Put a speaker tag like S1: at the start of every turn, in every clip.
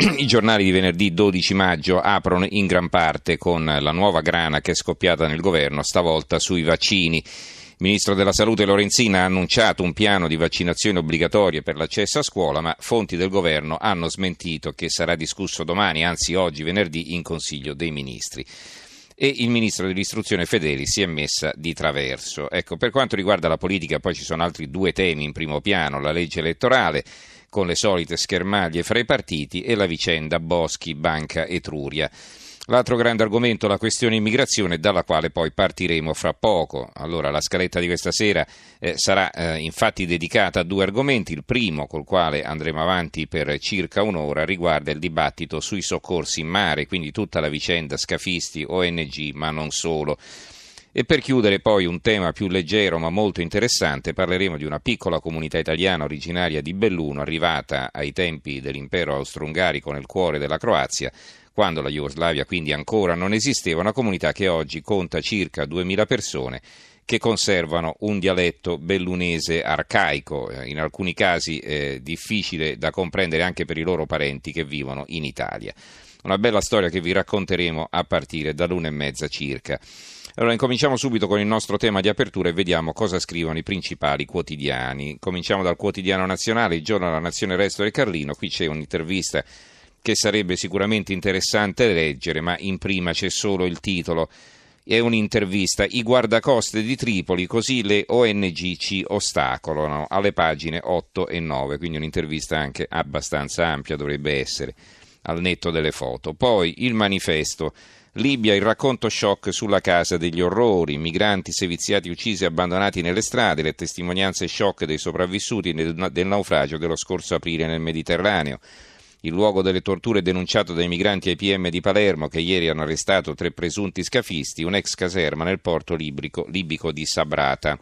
S1: I giornali di venerdì 12 maggio aprono in gran parte con la nuova grana che è scoppiata nel governo, stavolta sui vaccini. Il ministro della Salute Lorenzina ha annunciato un piano di vaccinazione obbligatorie per l'accesso a scuola, ma fonti del governo hanno smentito che sarà discusso domani, anzi oggi venerdì, in Consiglio dei Ministri. E il ministro dell'istruzione Fedeli si è messa di traverso. Ecco, per quanto riguarda la politica, poi ci sono altri due temi in primo piano: la legge elettorale con le solite schermaglie fra i partiti e la vicenda Boschi, Banca Etruria. L'altro grande argomento è la questione immigrazione, dalla quale poi partiremo fra poco. Allora, la scaletta di questa sera eh, sarà eh, infatti dedicata a due argomenti. Il primo, col quale andremo avanti per circa un'ora, riguarda il dibattito sui soccorsi in mare, quindi tutta la vicenda scafisti, ONG, ma non solo. E per chiudere poi un tema più leggero ma molto interessante, parleremo di una piccola comunità italiana originaria di Belluno, arrivata ai tempi dell'impero austro-ungarico nel cuore della Croazia, quando la Jugoslavia quindi ancora non esisteva, una comunità che oggi conta circa 2000 persone che conservano un dialetto bellunese arcaico, eh, in alcuni casi eh, difficile da comprendere anche per i loro parenti che vivono in Italia. Una bella storia che vi racconteremo a partire dall'una e mezza circa. Allora, incominciamo subito con il nostro tema di apertura e vediamo cosa scrivono i principali quotidiani. Cominciamo dal quotidiano nazionale, il giorno della Nazione Resto del Carlino, qui c'è un'intervista che sarebbe sicuramente interessante leggere, ma in prima c'è solo il titolo. È un'intervista, i guardacoste di Tripoli, così le ONG ci ostacolano, alle pagine 8 e 9, quindi un'intervista anche abbastanza ampia dovrebbe essere, al netto delle foto. Poi il manifesto. Libia, il racconto shock sulla casa degli orrori, migranti seviziati uccisi e abbandonati nelle strade, le testimonianze shock dei sopravvissuti del, naufragio dello scorso aprile nel Mediterraneo. Il luogo delle torture denunciato dai migranti ai PM di Palermo che ieri hanno arrestato tre presunti scafisti, un'ex caserma nel porto libico, libico di Sabrata.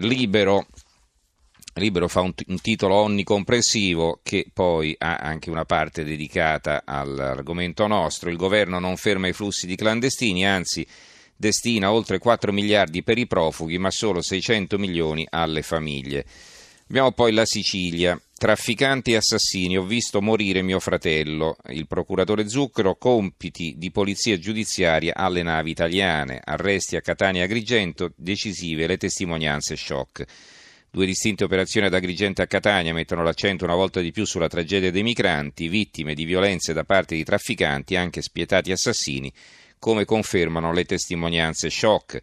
S1: Libero, Libero fa un, t- un, titolo onnicomprensivo che poi ha anche una parte dedicata all'argomento nostro. Il governo non ferma i flussi di clandestini, anzi destina oltre 4 miliardi per i profughi, ma solo 600 milioni alle famiglie. Abbiamo poi la Sicilia. Trafficanti e assassini, ho visto morire mio fratello. Il procuratore Zucchero, compiti di polizia giudiziaria alle navi italiane. Arresti a Catania e Agrigento, decisive le testimonianze shock. Due distinte operazioni ad Agrigento e a Catania mettono l'accento una volta di più sulla tragedia dei migranti, vittime di violenze da parte di trafficanti, anche spietati assassini, come confermano le testimonianze shock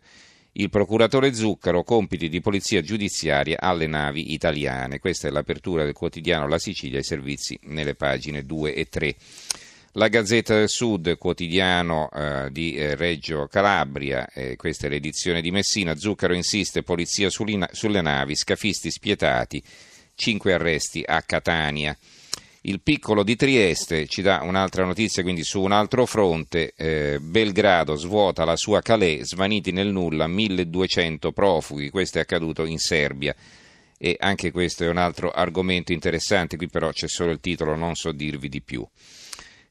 S1: il procuratore Zuccaro compiti di polizia giudiziaria alle navi italiane. Questa è l'apertura del quotidiano La Sicilia, i servizi nelle pagine 2 e 3. La Gazzetta del Sud, quotidiano eh, di eh, Reggio Calabria, eh, questa è l'edizione di Messina, Zuccaro insiste, polizia sulle navi, scafisti spietati, cinque arresti a Catania. Il piccolo di Trieste ci dà un'altra notizia, quindi su un altro fronte, eh, Belgrado svuota la sua Calais, svaniti nel nulla 1200 profughi, questo è accaduto in Serbia e anche questo è un altro argomento interessante, qui però c'è solo il titolo, non so dirvi di più.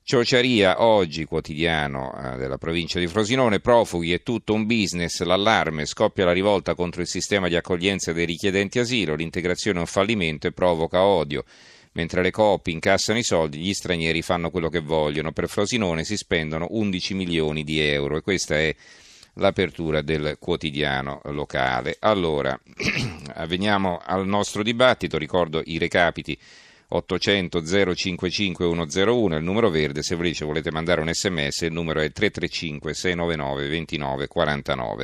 S1: Ciociaria, oggi quotidiano eh, della provincia di Frosinone, profughi è tutto un business, l'allarme, scoppia la rivolta contro il sistema di accoglienza dei richiedenti asilo, l'integrazione è un fallimento e provoca odio. Mentre le coop incassano i soldi, gli stranieri fanno quello che vogliono. Per Frosinone si spendono 11 milioni di euro e questa è l'apertura del quotidiano locale. Allora, veniamo al nostro dibattito, ricordo i recapiti 800 055 101, il numero verde, se invece volete mandare un sms il numero è 335 699 2949.